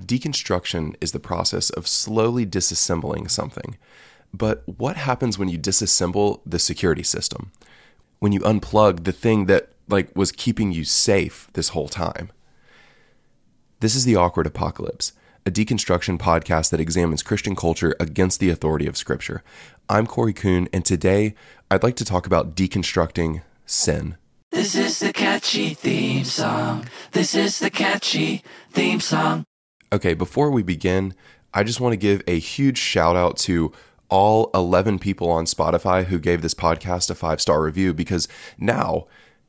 Deconstruction is the process of slowly disassembling something. But what happens when you disassemble the security system? When you unplug the thing that like was keeping you safe this whole time? This is the Awkward Apocalypse, a deconstruction podcast that examines Christian culture against the authority of Scripture. I'm Corey Kuhn, and today I'd like to talk about deconstructing sin. This is the catchy theme song. This is the catchy theme song. Okay, before we begin, I just want to give a huge shout out to all 11 people on Spotify who gave this podcast a five star review because now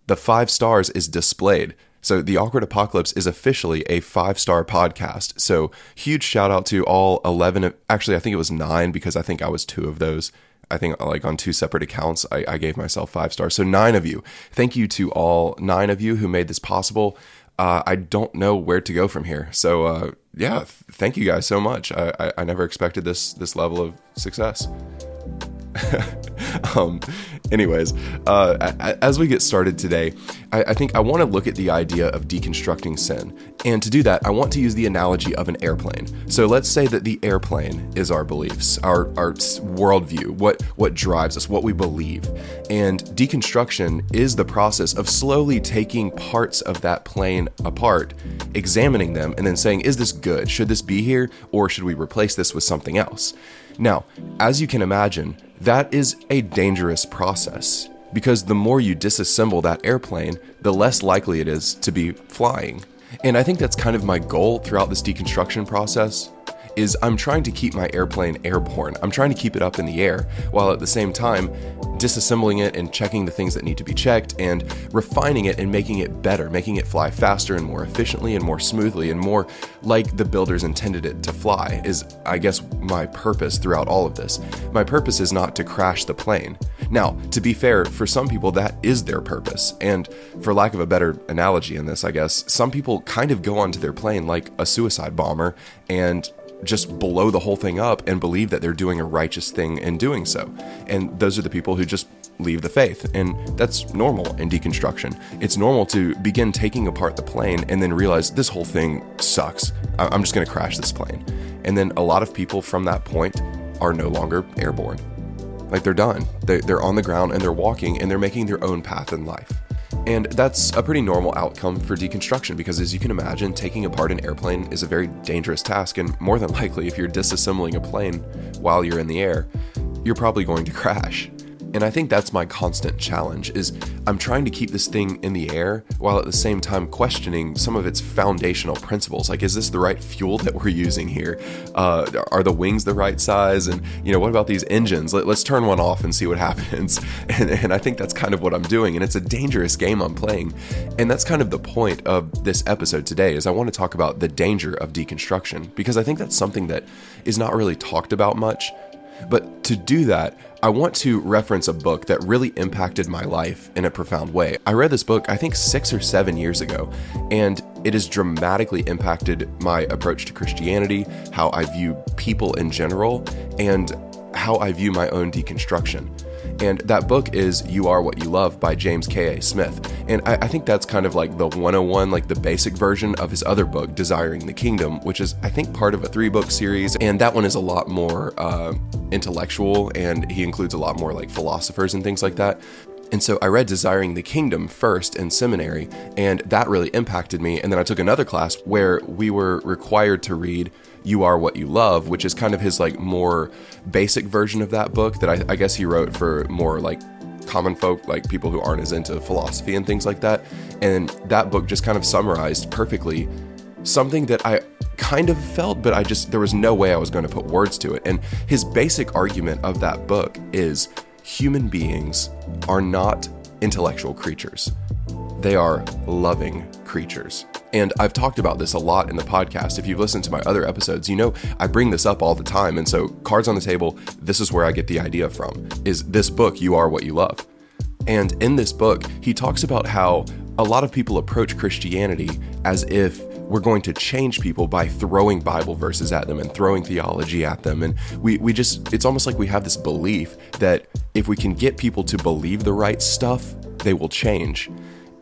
the five stars is displayed. So, The Awkward Apocalypse is officially a five star podcast. So, huge shout out to all 11. Of, actually, I think it was nine because I think I was two of those. I think like on two separate accounts, I, I gave myself five stars. So, nine of you. Thank you to all nine of you who made this possible. Uh, I don't know where to go from here. So, uh, yeah, th- thank you guys so much. I, I, I never expected this this level of success. um, anyways, uh, as we get started today, I, I think I want to look at the idea of deconstructing sin. And to do that, I want to use the analogy of an airplane. So let's say that the airplane is our beliefs, our, our worldview, what, what drives us, what we believe. And deconstruction is the process of slowly taking parts of that plane apart, examining them, and then saying, is this good? Should this be here? Or should we replace this with something else? Now, as you can imagine, that is a dangerous process because the more you disassemble that airplane, the less likely it is to be flying. And I think that's kind of my goal throughout this deconstruction process is I'm trying to keep my airplane airborne. I'm trying to keep it up in the air while at the same time disassembling it and checking the things that need to be checked and refining it and making it better, making it fly faster and more efficiently and more smoothly and more like the builders intended it to fly is I guess my purpose throughout all of this. My purpose is not to crash the plane. Now, to be fair, for some people that is their purpose. And for lack of a better analogy in this, I guess, some people kind of go onto their plane like a suicide bomber and just blow the whole thing up and believe that they're doing a righteous thing in doing so. And those are the people who just leave the faith. And that's normal in deconstruction. It's normal to begin taking apart the plane and then realize this whole thing sucks. I'm just going to crash this plane. And then a lot of people from that point are no longer airborne. Like they're done. They're on the ground and they're walking and they're making their own path in life. And that's a pretty normal outcome for deconstruction because, as you can imagine, taking apart an airplane is a very dangerous task. And more than likely, if you're disassembling a plane while you're in the air, you're probably going to crash. And I think that's my constant challenge is I'm trying to keep this thing in the air while at the same time questioning some of its foundational principles. Like, is this the right fuel that we're using here? Uh, are the wings the right size? And, you know, what about these engines? Let, us turn one off and see what happens. And, and I think that's kind of what I'm doing. And it's a dangerous game I'm playing. And that's kind of the point of this episode today is I want to talk about the danger of deconstruction because I think that's something that is not really talked about much. But to do that, I want to reference a book that really impacted my life in a profound way. I read this book, I think, six or seven years ago, and it has dramatically impacted my approach to Christianity, how I view people in general, and how I view my own deconstruction. And that book is You Are What You Love by James K.A. Smith. And I, I, think that's kind of like the 101, like the basic version of his other book, Desiring the Kingdom, which is, I think, part of a three book series. And that one is a lot more uh, intellectual and he includes a lot more like philosophers and things like that. And so I read Desiring the Kingdom first in seminary, and that really impacted me. And then I took another class where we were required to read you Are What You Love, which is kind of his like more basic version of that book that I, I guess he wrote for more like common folk, like people who aren't as into philosophy and things like that. And that book just kind of summarized perfectly something that I kind of felt, but I just, there was no way I was going to put words to it. And his basic argument of that book is human beings are not intellectual creatures, they are loving creatures. And I've talked about this a lot in the podcast. If you've listened to my other episodes, you know I bring this up all the time. And so, cards on the table, this is where I get the idea from is this book, You Are What You Love. And in this book, he talks about how a lot of people approach Christianity as if we're going to change people by throwing Bible verses at them and throwing theology at them. And we, we just, it's almost like we have this belief that if we can get people to believe the right stuff, they will change.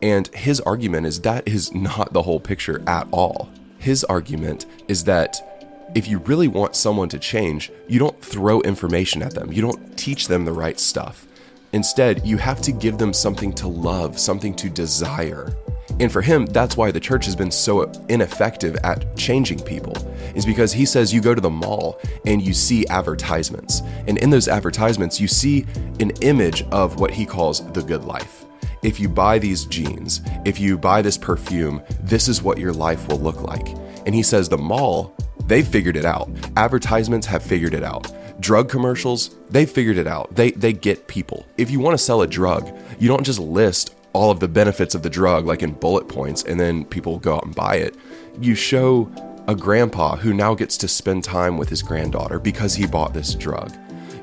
And his argument is that is not the whole picture at all. His argument is that if you really want someone to change, you don't throw information at them, you don't teach them the right stuff. Instead, you have to give them something to love, something to desire. And for him, that's why the church has been so ineffective at changing people, is because he says you go to the mall and you see advertisements. And in those advertisements, you see an image of what he calls the good life. If you buy these jeans, if you buy this perfume, this is what your life will look like. And he says the mall, they've figured it out. Advertisements have figured it out drug commercials, they figured it out. They they get people. If you want to sell a drug, you don't just list all of the benefits of the drug like in bullet points and then people go out and buy it. You show a grandpa who now gets to spend time with his granddaughter because he bought this drug.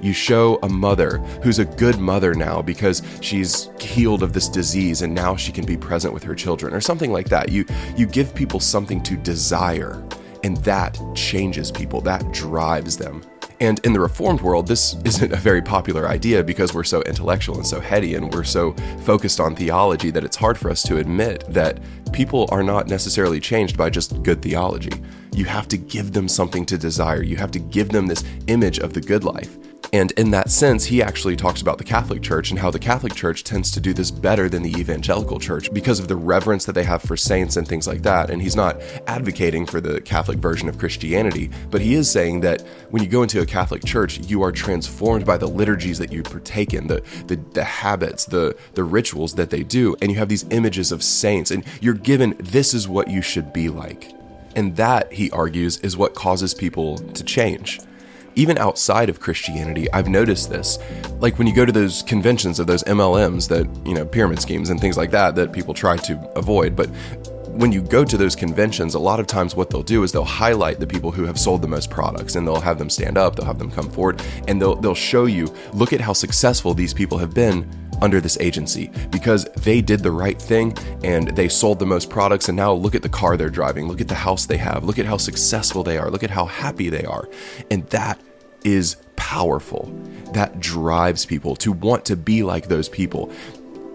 You show a mother who's a good mother now because she's healed of this disease and now she can be present with her children or something like that. You you give people something to desire and that changes people. That drives them. And in the Reformed world, this isn't a very popular idea because we're so intellectual and so heady and we're so focused on theology that it's hard for us to admit that people are not necessarily changed by just good theology. You have to give them something to desire, you have to give them this image of the good life. And in that sense, he actually talks about the Catholic Church and how the Catholic Church tends to do this better than the Evangelical Church because of the reverence that they have for saints and things like that. And he's not advocating for the Catholic version of Christianity, but he is saying that when you go into a Catholic Church, you are transformed by the liturgies that you partake in, the, the, the habits, the, the rituals that they do. And you have these images of saints, and you're given this is what you should be like. And that, he argues, is what causes people to change even outside of Christianity, I've noticed this. Like when you go to those conventions of those MLMs that, you know, pyramid schemes and things like that that people try to avoid, but when you go to those conventions, a lot of times what they'll do is they'll highlight the people who have sold the most products and they'll have them stand up, they'll have them come forward, and they'll they'll show you, look at how successful these people have been under this agency because they did the right thing and they sold the most products and now look at the car they're driving, look at the house they have, look at how successful they are, look at how happy they are. And that is powerful. That drives people to want to be like those people.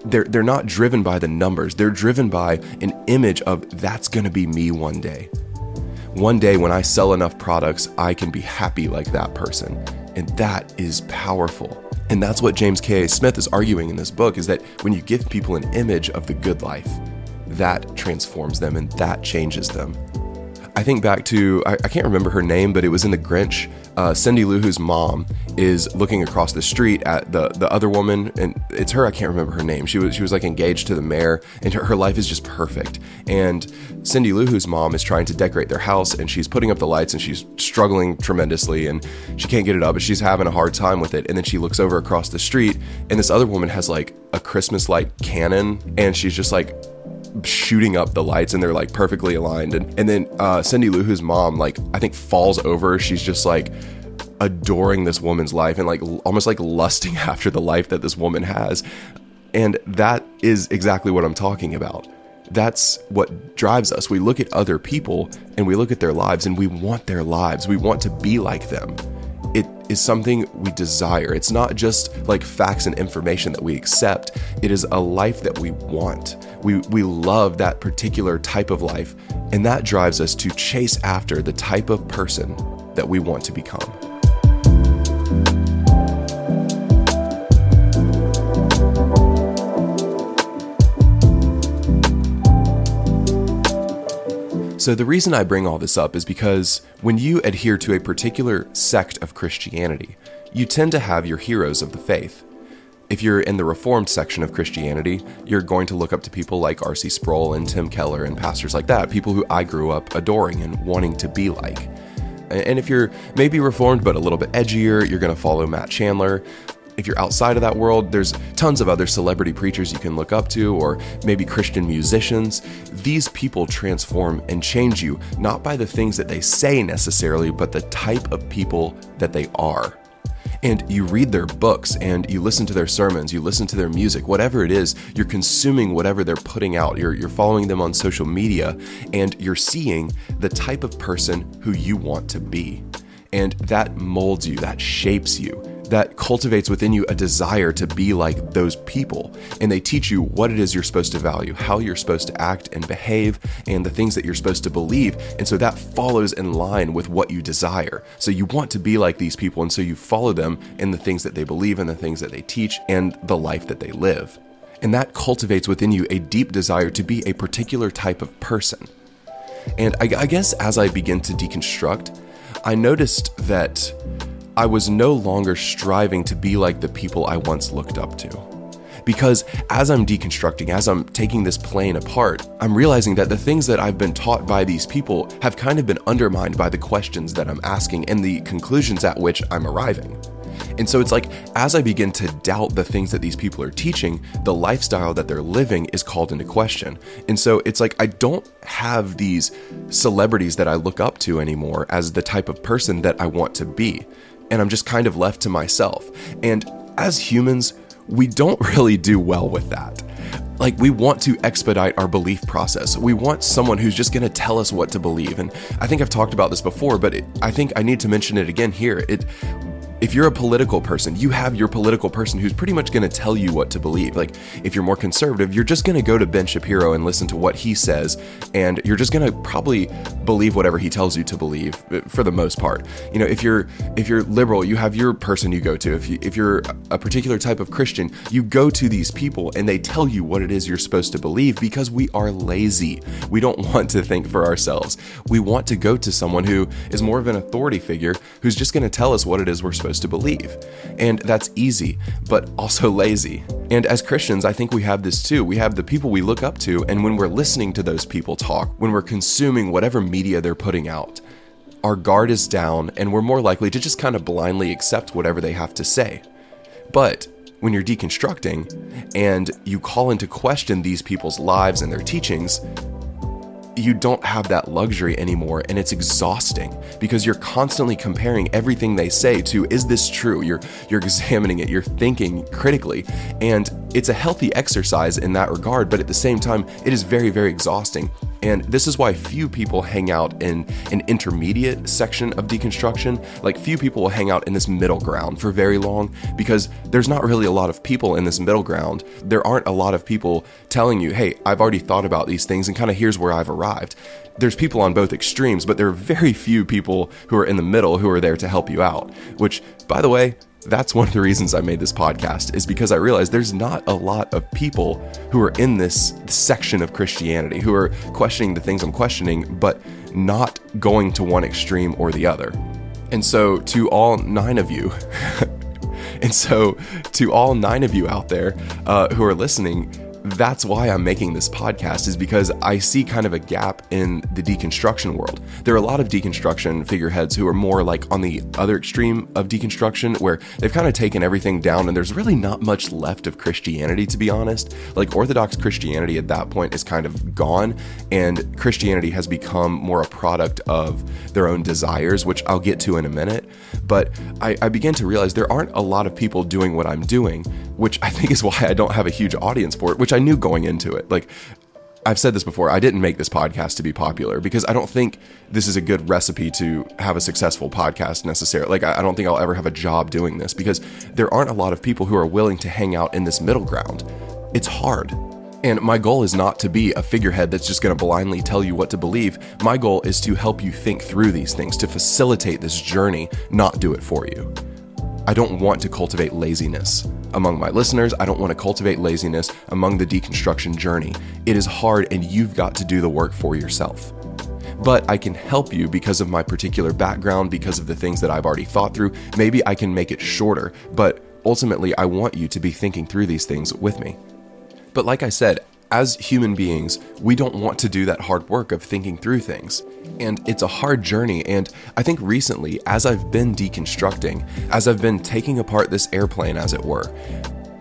They're, they're not driven by the numbers, they're driven by an image of that's gonna be me one day. One day when I sell enough products, I can be happy like that person. And that is powerful. And that's what James K.A. Smith is arguing in this book is that when you give people an image of the good life, that transforms them and that changes them. I think back to, I, I, can't remember her name, but it was in The Grinch. Uh, Cindy Lou Who's mom is looking across the street at the, the other woman, and it's her, I can't remember her name. She was, she was like engaged to the mayor, and her, her life is just perfect. And Cindy Lou Who's mom is trying to decorate their house, and she's putting up the lights, and she's struggling tremendously, and she can't get it up, but she's having a hard time with it. And then she looks over across the street, and this other woman has like a Christmas light cannon, and she's just like, shooting up the lights and they're like perfectly aligned. And, and then uh, Cindy Lou Who's mom, like, I think falls over. She's just like adoring this woman's life and like almost like lusting after the life that this woman has. And that is exactly what I'm talking about. That's what drives us. We look at other people and we look at their lives and we want their lives. We want to be like them it is something we desire. It's not just like facts and information that we accept. It is a life that we want. We we love that particular type of life, and that drives us to chase after the type of person that we want to become. So, the reason I bring all this up is because when you adhere to a particular sect of Christianity, you tend to have your heroes of the faith. If you're in the Reformed section of Christianity, you're going to look up to people like R.C. Sproul and Tim Keller and pastors like that, people who I grew up adoring and wanting to be like. And if you're maybe Reformed but a little bit edgier, you're going to follow Matt Chandler if you're outside of that world, there's tons of other celebrity preachers you can look up to, or maybe Christian musicians. These people transform and change you, not by the things that they say necessarily, but the type of people that they are. And you read their books and you listen to their sermons, you listen to their music, whatever it is, you're consuming whatever they're putting out. You're, you're following them on social media and you're seeing the type of person who you want to be. And that molds you, that shapes you that cultivates within you a desire to be like those people. And they teach you what it is you're supposed to value, how you're supposed to act and behave, and the things that you're supposed to believe. And so that follows in line with what you desire. So you want to be like these people, and so you follow them in the things that they believe and the things that they teach and the life that they live. And that cultivates within you a deep desire to be a particular type of person. And I, I guess as I begin to deconstruct, I noticed that I was no longer striving to be like the people I once looked up to. Because as I'm deconstructing, as I'm taking this plane apart, I'm realizing that the things that I've been taught by these people have kind of been undermined by the questions that I'm asking and the conclusions at which I'm arriving. And so it's like, as I begin to doubt the things that these people are teaching, the lifestyle that they're living is called into question. And so it's like, I don't have these celebrities that I look up to anymore as the type of person that I want to be and I'm just kind of left to myself. And as humans, we don't really do well with that. Like, we want to expedite our belief process. We want someone who's just going to tell us what to believe. And I think I've talked about this before, but it, I think I need to mention it again here. It if you're a political person, you have your political person who's pretty much going to tell you what to believe. Like, if you're more conservative, you're just going to go to Ben Shapiro and listen to what he says, and you're just going to probably believe whatever he tells you to believe uh, for the most part. You know, if you're if you're liberal, you have your person you go to. If you if you're a particular type of Christian, you go to these people and they tell you what it is you're supposed to believe because we are lazy. We don't want to think for ourselves. We want to go to someone who is more of an authority figure who's just going to tell us what it is we're supposed supposed to believe. And that's easy, but also lazy. And as Christians, I think we have this too. We have the people we look up to, and when we're listening to those people talk, when we're consuming whatever media they're putting out, our guard is down and we're more likely to just kind of blindly accept whatever they have to say. But when you're deconstructing and you call into question these people's lives and their teachings, you don't have that luxury anymore and it's exhausting because you're constantly comparing everything they say to is this true? You're you're examining it you're thinking critically and it's a healthy exercise in that regard but at the same time it is very very exhausting and this is why few people hang out in an intermediate section of deconstruction. Like, few people will hang out in this middle ground for very long because there's not really a lot of people in this middle ground. There aren't a lot of people telling you, hey, I've already thought about these things and kind of here's where I've arrived. There's people on both extremes, but there are very few people who are in the middle who are there to help you out. Which, by the way, that's one of the reasons I made this podcast is because I realized there's not a lot of people who are in this section of Christianity who are questioning the things I'm questioning, but not going to one extreme or the other. And so, to all nine of you, and so to all nine of you out there uh, who are listening, that's why I'm making this podcast is because I see kind of a gap in the deconstruction world. There are a lot of deconstruction figureheads who are more like on the other extreme of deconstruction where they've kind of taken everything down and there's really not much left of Christianity to be honest. Like orthodox Christianity at that point is kind of gone and Christianity has become more a product of their own desires, which I'll get to in a minute. But I, I began to realize there aren't a lot of people doing what I'm doing, which I think is why I don't have a huge audience for it, which I knew going into it. Like, I've said this before, I didn't make this podcast to be popular because I don't think this is a good recipe to have a successful podcast necessarily. Like, I don't think I'll ever have a job doing this because there aren't a lot of people who are willing to hang out in this middle ground. It's hard. And my goal is not to be a figurehead that's just going to blindly tell you what to believe. My goal is to help you think through these things, to facilitate this journey, not do it for you. I don't want to cultivate laziness among my listeners. I don't want to cultivate laziness among the deconstruction journey. It is hard and you've got to do the work for yourself. But I can help you because of my particular background, because of the things that I've already thought through. Maybe I can make it shorter, but ultimately, I want you to be thinking through these things with me. But like I said, as human beings, we don't want to do that hard work of thinking through things. And it's a hard journey. And I think recently, as I've been deconstructing, as I've been taking apart this airplane, as it were,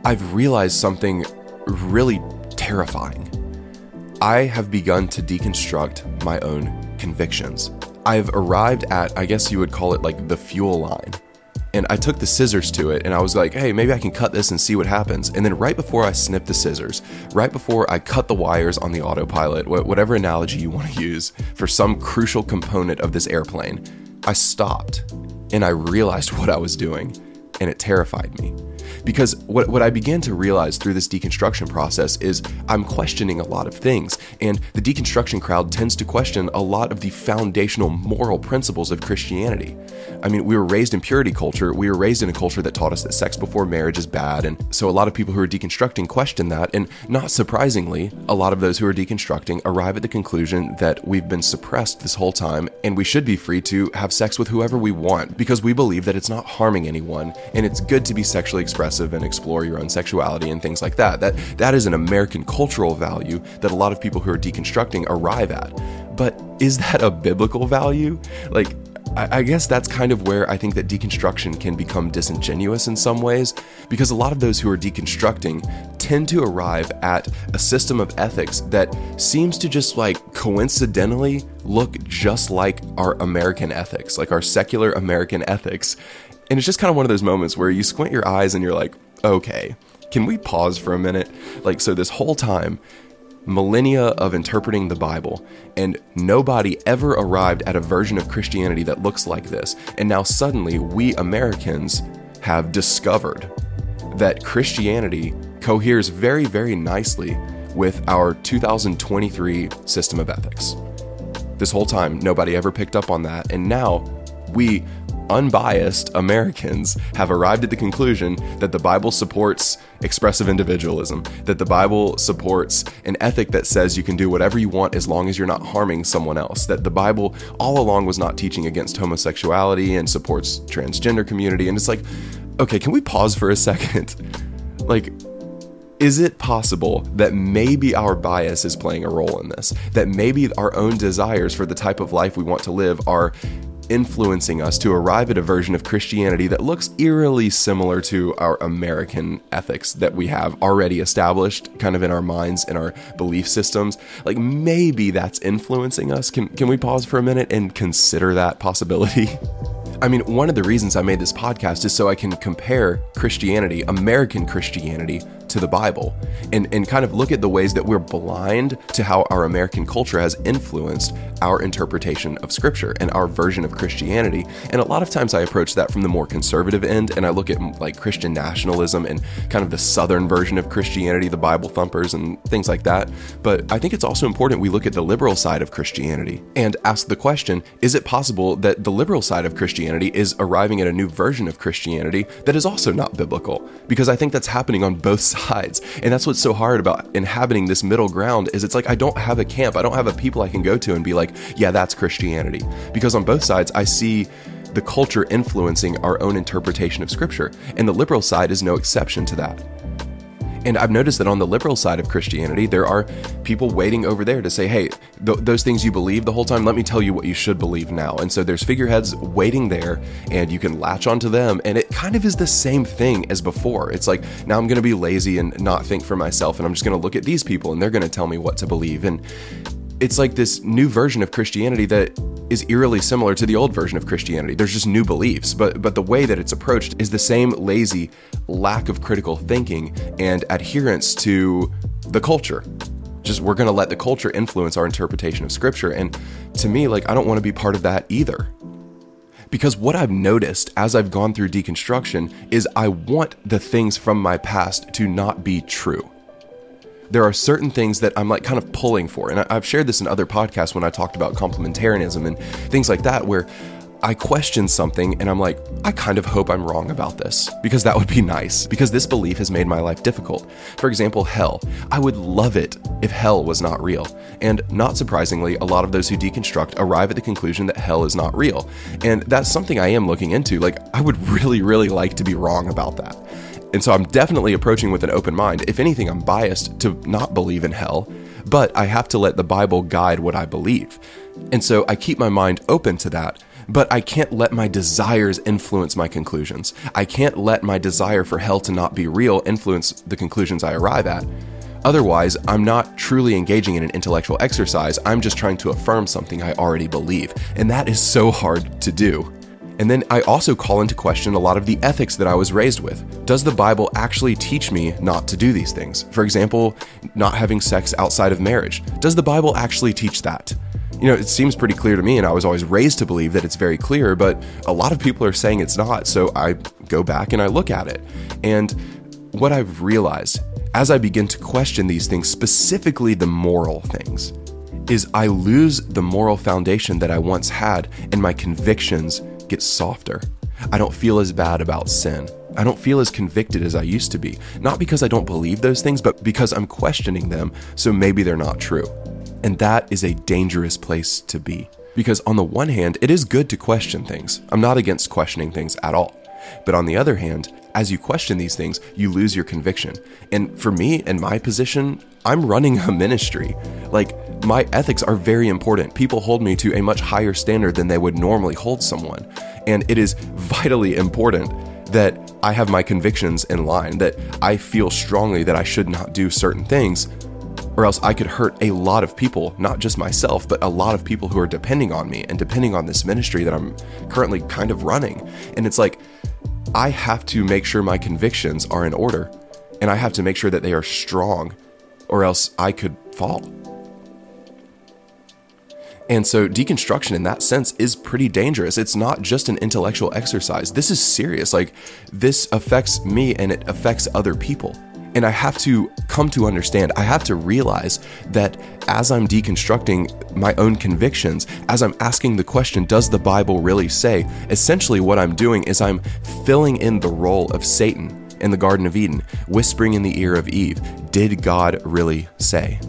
I've realized something really terrifying. I have begun to deconstruct my own convictions. I've arrived at, I guess you would call it like the fuel line and I took the scissors to it and I was like, hey, maybe I can cut this and see what happens. And then right before I snipped the scissors, right before I cut the wires on the autopilot, whatever analogy you want to use for some crucial component of this airplane, I stopped and I realized what I was doing. and it terrified me. Because what, what I began to realize through this deconstruction process is I'm questioning a lot of things. And the deconstruction crowd tends to question a lot of the foundational moral principles of Christianity. I mean, we were raised in purity culture. We were raised in a culture that taught us that sex before marriage is bad. And so a lot of people who are deconstructing question that. And not surprisingly, a lot of those who are deconstructing arrive at the conclusion that we've been suppressed this whole time and we should be free to have sex with whoever we want because we believe that it's not harming anyone and it's good to be sexually expressive and explore your own sexuality and things like that. That that is an American cultural value that a lot of people who are deconstructing arrive at. But is that a biblical value? Like I, guess that's kind of where I think that deconstruction can become disingenuous in some ways, because a lot of those who are deconstructing tend to arrive at a system of ethics that seems to just like coincidentally look just like our American ethics, like our secular American ethics. And it's just kind of one of those moments where you squint your eyes and you're like, okay, can we pause for a minute? Like, so this whole time, millennia of interpreting the Bible, and nobody ever arrived at a version of Christianity that looks like this. And now suddenly, we Americans have discovered that Christianity coheres very, very nicely with our 2023 system of ethics. This whole time, nobody ever picked up on that, and now we unbiased Americans have arrived at the conclusion that the Bible supports expressive individualism, that the Bible supports an ethic that says you can do whatever you want as long as you're not harming someone else, that the Bible all along was not teaching against homosexuality and supports transgender community. And it's like, okay, can we pause for a second? like, is it possible that maybe our bias is playing a role in this? That maybe our own desires for the type of life we want to live are influencing us to arrive at a version of Christianity that looks eerily similar to our American ethics that we have already established kind of in our minds in our belief systems. Like maybe that's influencing us. Can can we pause for a minute and consider that possibility? I mean, one of the reasons I made this podcast is so I can compare Christianity, American Christianity, to the Bible and, and kind of look at the ways that we're blind to how our American culture has influenced our interpretation of Scripture and our version of Christianity. And a lot of times I approach that from the more conservative end and I look at like Christian nationalism and kind of the southern version of Christianity, the Bible thumpers and things like that. But I think it's also important we look at the liberal side of Christianity and ask the question is it possible that the liberal side of Christianity is arriving at a new version of Christianity that is also not biblical? Because I think that's happening on both sides sides. And that's what's so hard about inhabiting this middle ground is it's like I don't have a camp. I don't have a people I can go to and be like, yeah, that's Christianity. Because on both sides I see the culture influencing our own interpretation of scripture, and the liberal side is no exception to that. And I've noticed that on the liberal side of Christianity, there are people waiting over there to say, hey, th- those things you believe the whole time, let me tell you what you should believe now. And so there's figureheads waiting there, and you can latch onto them. And it kind of is the same thing as before. It's like, now I'm going to be lazy and not think for myself, and I'm just going to look at these people, and they're going to tell me what to believe. And it's like this new version of Christianity that is eerily similar to the old version of Christianity. There's just new beliefs, but but the way that it's approached is the same lazy lack of critical thinking and adherence to the culture. Just we're going to let the culture influence our interpretation of scripture and to me like I don't want to be part of that either. Because what I've noticed as I've gone through deconstruction is I want the things from my past to not be true there are certain things that I'm like kind of pulling for. And I've shared this in other podcasts when I talked about complementarianism and things like that, where I question something and I'm like, I kind of hope I'm wrong about this because that would be nice because this belief has made my life difficult. For example, hell. I would love it if hell was not real. And not surprisingly, a lot of those who deconstruct arrive at the conclusion that hell is not real. And that's something I am looking into. Like, I would really, really like to be wrong about that. And so I'm definitely approaching with an open mind. If anything, I'm biased to not believe in hell, but I have to let the Bible guide what I believe. And so I keep my mind open to that, but I can't let my desires influence my conclusions. I can't let my desire for hell to not be real influence the conclusions I arrive at. Otherwise, I'm not truly engaging in an intellectual exercise. I'm just trying to affirm something I already believe. And that is so hard to do. And then I also call into question a lot of the ethics that I was raised with. Does the Bible actually teach me not to do these things? For example, not having sex outside of marriage. Does the Bible actually teach that? you know, it seems pretty clear to me, and I was always raised to believe that it's very clear, but a lot of people are saying it's not. So I go back and I look at it. And what I've realized as I begin to question these things, specifically the moral things, is I lose the moral foundation that I once had, and my convictions get softer. I don't feel as bad about sin. I don't feel as convicted as I used to be. Not because I don't believe those things, but because I'm questioning them, so maybe they're not true. And that is a dangerous place to be. Because on the one hand, it is good to question things. I'm not against questioning things at all. But on the other hand, as you question these things, you lose your conviction. And for me, in my position, I'm running a ministry. Like, my ethics are very important. People hold me to a much higher standard than they would normally hold someone. And it is vitally important that I have my convictions in line, that I feel strongly that I should not do certain things or else I could hurt a lot of people, not just myself, but a lot of people who are depending on me and depending on this ministry that I'm currently kind of running. And it's like, I have to make sure my convictions are in order and I have to make sure that they are strong, or else I could fall. And so, deconstruction in that sense is pretty dangerous. It's not just an intellectual exercise. This is serious. Like, this affects me and it affects other people. And I have to come to understand, I have to realize that as I'm deconstructing my own convictions, as I'm asking the question, does the Bible really say? Essentially, what I'm doing is I'm filling in the role of Satan in the Garden of Eden, whispering in the ear of Eve, Did God really say?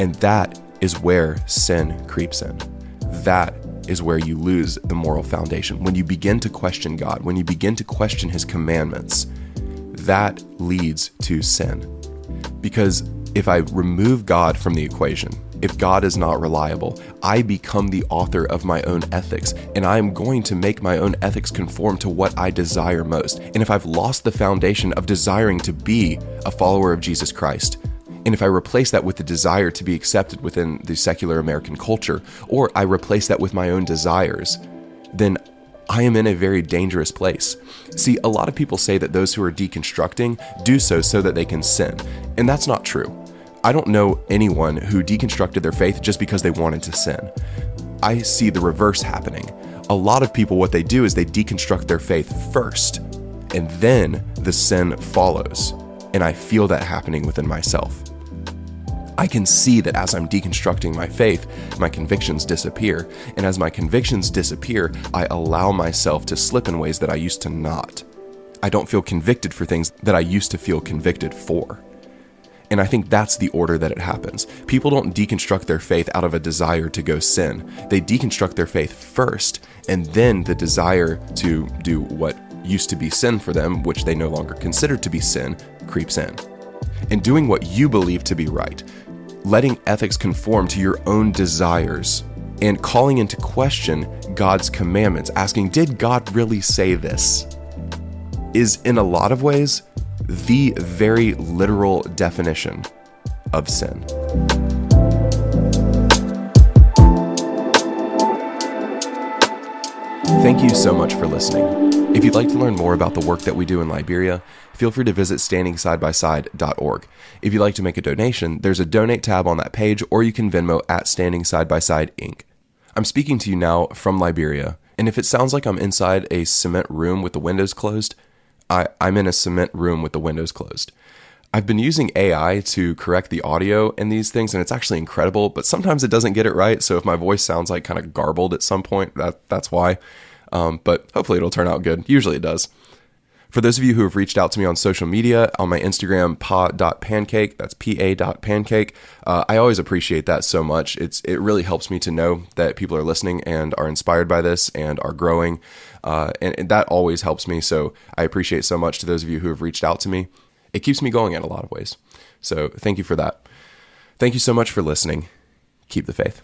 And that is where sin creeps in. That is where you lose the moral foundation. When you begin to question God, when you begin to question his commandments, that leads to sin. Because if I remove God from the equation, if God is not reliable, I become the author of my own ethics, and I am going to make my own ethics conform to what I desire most. And if I've lost the foundation of desiring to be a follower of Jesus Christ, and if I replace that with the desire to be accepted within the secular American culture, or I replace that with my own desires, then I am in a very dangerous place. See, a lot of people say that those who are deconstructing do so so that they can sin, and that's not true. I don't know anyone who deconstructed their faith just because they wanted to sin. I see the reverse happening. A lot of people, what they do is they deconstruct their faith first, and then the sin follows. And I feel that happening within myself. I can see that as I'm deconstructing my faith, my convictions disappear. And as my convictions disappear, I allow myself to slip in ways that I used to not. I don't feel convicted for things that I used to feel convicted for. And I think that's the order that it happens. People don't deconstruct their faith out of a desire to go sin. They deconstruct their faith first, and then the desire to do what used to be sin for them, which they no longer consider to be sin, creeps in. And doing what you believe to be right, letting ethics conform to your own desires, and calling into question God's commandments, asking, Did God really say this? is in a lot of ways the very literal definition of sin. Thank you so much for listening. If you'd like to learn more about the work that we do in Liberia, feel free to visit standingsidebyside.org. If you'd like to make a donation, there's a donate tab on that page, or you can Venmo at Standing Side by Side Inc. I'm speaking to you now from Liberia, and if it sounds like I'm inside a cement room with the windows closed, I, I'm in a cement room with the windows closed. I've been using AI to correct the audio in these things, and it's actually incredible, but sometimes it doesn't get it right. So if my voice sounds like kind of garbled at some point, that, that's why. Um, but hopefully it'll turn out good. Usually it does. For those of you who have reached out to me on social media, on my Instagram, pa.pancake, that's pa.pancake, uh, I always appreciate that so much. It's It really helps me to know that people are listening and are inspired by this and are growing. Uh, and, and that always helps me. So I appreciate so much to those of you who have reached out to me. It keeps me going in a lot of ways. So thank you for that. Thank you so much for listening. Keep the faith.